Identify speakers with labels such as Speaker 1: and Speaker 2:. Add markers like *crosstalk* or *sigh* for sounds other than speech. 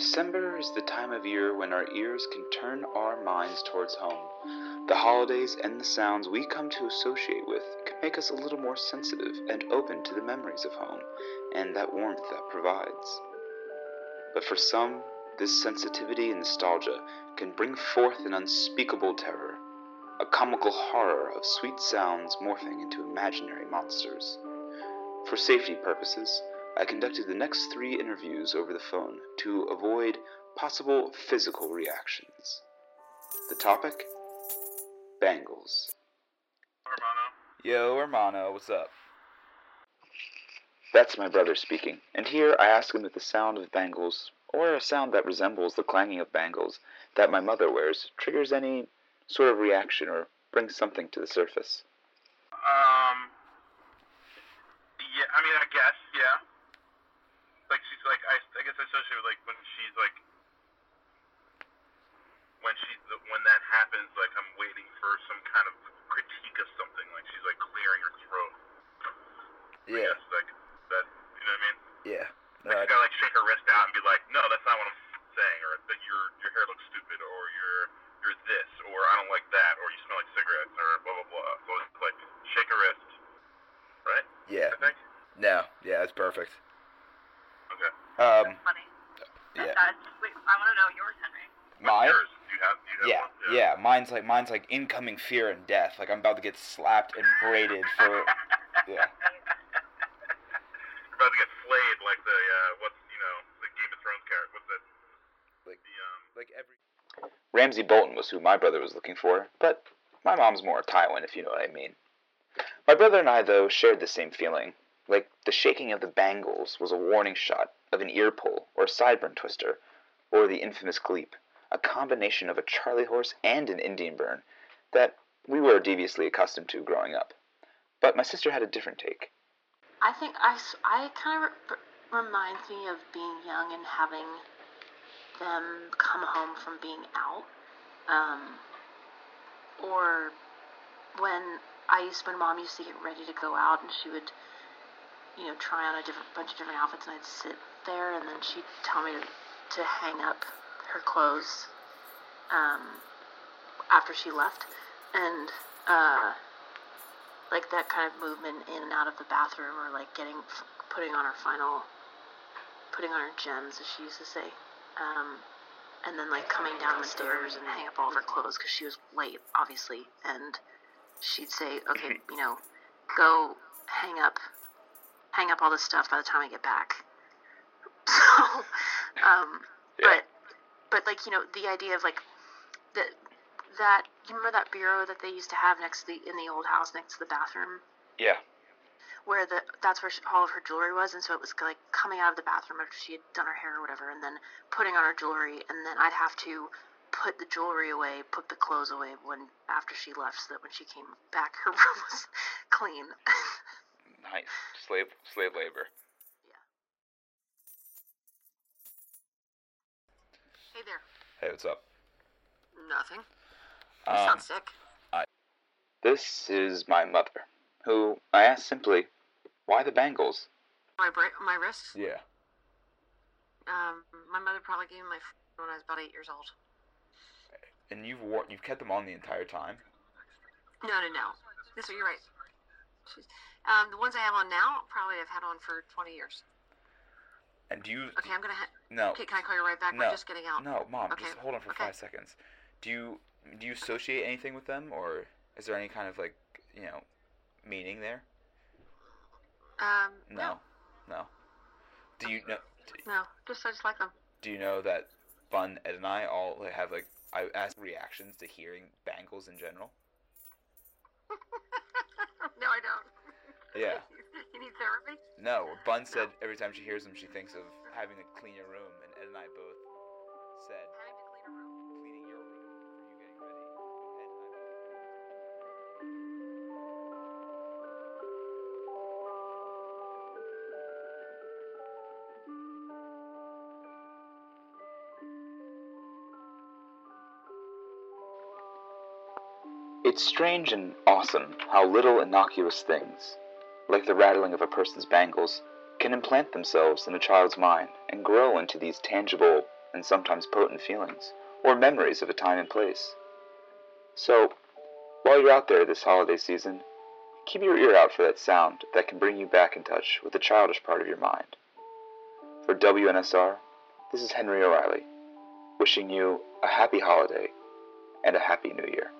Speaker 1: December is the time of year when our ears can turn our minds towards home. The holidays and the sounds we come to associate with can make us a little more sensitive and open to the memories of home and that warmth that provides. But for some, this sensitivity and nostalgia can bring forth an unspeakable terror, a comical horror of sweet sounds morphing into imaginary monsters. For safety purposes, I conducted the next three interviews over the phone to avoid possible physical reactions. The topic? Bangles.
Speaker 2: Hermano.
Speaker 1: Yo, hermano, what's up? That's my brother speaking, and here I ask him if the sound of bangles, or a sound that resembles the clanging of bangles that my mother wears, triggers any sort of reaction or brings something to the surface.
Speaker 2: Um. Yeah, I mean, I guess, yeah. Like she's like, I, I guess I associate with like when she's like, when she, when that happens, like I'm waiting for some kind of critique of something, like she's like clearing her throat. I guess, like that, you know what I mean?
Speaker 1: yeah.
Speaker 2: Like you gotta like shake her wrist out and be like, no, that's not what I'm saying, or that your your hair looks stupid, or you're you're this, or I don't like that, or you smell like cigarettes, or blah blah blah. So it's like shake a wrist, right?
Speaker 1: yeah.
Speaker 2: I think.
Speaker 1: No, yeah, that's perfect.
Speaker 2: Okay.
Speaker 1: Um,
Speaker 3: funny.
Speaker 1: yeah.
Speaker 3: That's, wait, I want to know yours, Henry.
Speaker 2: What's
Speaker 1: Mine?
Speaker 2: yours? Do you have? Do you have
Speaker 1: Yeah,
Speaker 2: one?
Speaker 1: yeah, mine's like mine's like incoming fear and death. Like I'm about to get slapped and braided for *laughs* yeah.
Speaker 2: You're about to get flayed like the uh, what's you know the Game of Thrones character. What's that?
Speaker 1: Like-
Speaker 2: the um.
Speaker 1: like every Ramsay Bolton was who my brother was looking for, but my mom's more a Tywin, if you know what I mean. My brother and I, though, shared the same feeling. Like the shaking of the bangles was a warning shot of an ear pull or a sideburn twister, or the infamous gleep, a combination of a charley horse and an Indian burn that we were deviously accustomed to growing up. But my sister had a different take.
Speaker 4: I think I, I kind of re- reminds me of being young and having them come home from being out, um, or when I used when mom used to get ready to go out and she would, you know, try on a different bunch of different outfits and I'd sit there and then she'd tell me to, to hang up her clothes um, after she left, and uh, like that kind of movement in and out of the bathroom or like getting putting on her final putting on her gems as she used to say um, and then like coming down the stairs and hang up all of her clothes because she was late obviously and she'd say okay *laughs* you know go hang up hang up all this stuff by the time i get back *laughs* so um,
Speaker 1: Yeah.
Speaker 4: but but like you know the idea of like the that you remember that bureau that they used to have next to the in the old house next to the bathroom
Speaker 1: Yeah.
Speaker 4: Where the that's where she, all of her jewelry was and so it was like coming out of the bathroom after she had done her hair or whatever and then putting on her jewelry and then I'd have to put the jewelry away put the clothes away when after she left so that when she came back her *laughs* room was clean
Speaker 1: Nice. Slave slave labor. Yeah.
Speaker 3: Hey there.
Speaker 1: Hey, what's up?
Speaker 3: Nothing. You
Speaker 1: Um,
Speaker 3: sound sick.
Speaker 1: I, This is my mother, who I asked simply, why the bangles?
Speaker 3: My bra- my wrist.
Speaker 1: Yeah.
Speaker 3: Um, my mother probably gave me my f- when I was about eight years old.
Speaker 1: And you've worn, you've kept them on the entire time?
Speaker 3: No, no, no. This you're right. Um, the ones I have on now, probably I've had on for 20 years.
Speaker 1: And do you
Speaker 3: Okay, I'm gonna. Ha-
Speaker 1: No.
Speaker 3: okay, can I call you right back?
Speaker 1: No.
Speaker 3: We're just getting out.
Speaker 1: No, mom,
Speaker 3: Okay,
Speaker 1: just hold on for
Speaker 3: okay.
Speaker 1: 5 seconds. Do you do you associate anything with them or is there any kind of like, you know, meaning there?
Speaker 3: Um,
Speaker 1: No. No. Do you know
Speaker 3: no, just I just like them.
Speaker 1: do you know that Bun Ed and I all have like I ask reactions to hearing bangles in general? *laughs*
Speaker 3: no, I don't.
Speaker 1: Yeah. *laughs*
Speaker 3: you need therapy?
Speaker 1: No, Bun said every time she hears them she thinks of having to clean your room and Ed and I both said
Speaker 3: Having to clean a room.
Speaker 1: cleaning your room It's strange and awesome how little innocuous things, like the rattling of a person's bangles, can implant themselves in a child's mind and grow into these tangible and sometimes potent feelings, or memories of a time and place. So, while you're out there this holiday season, keep your ear out for that sound that can bring you back in touch with the childish part of your mind. For WNSR, this is Henry O'Reilly, wishing you a happy holiday and a happy new year.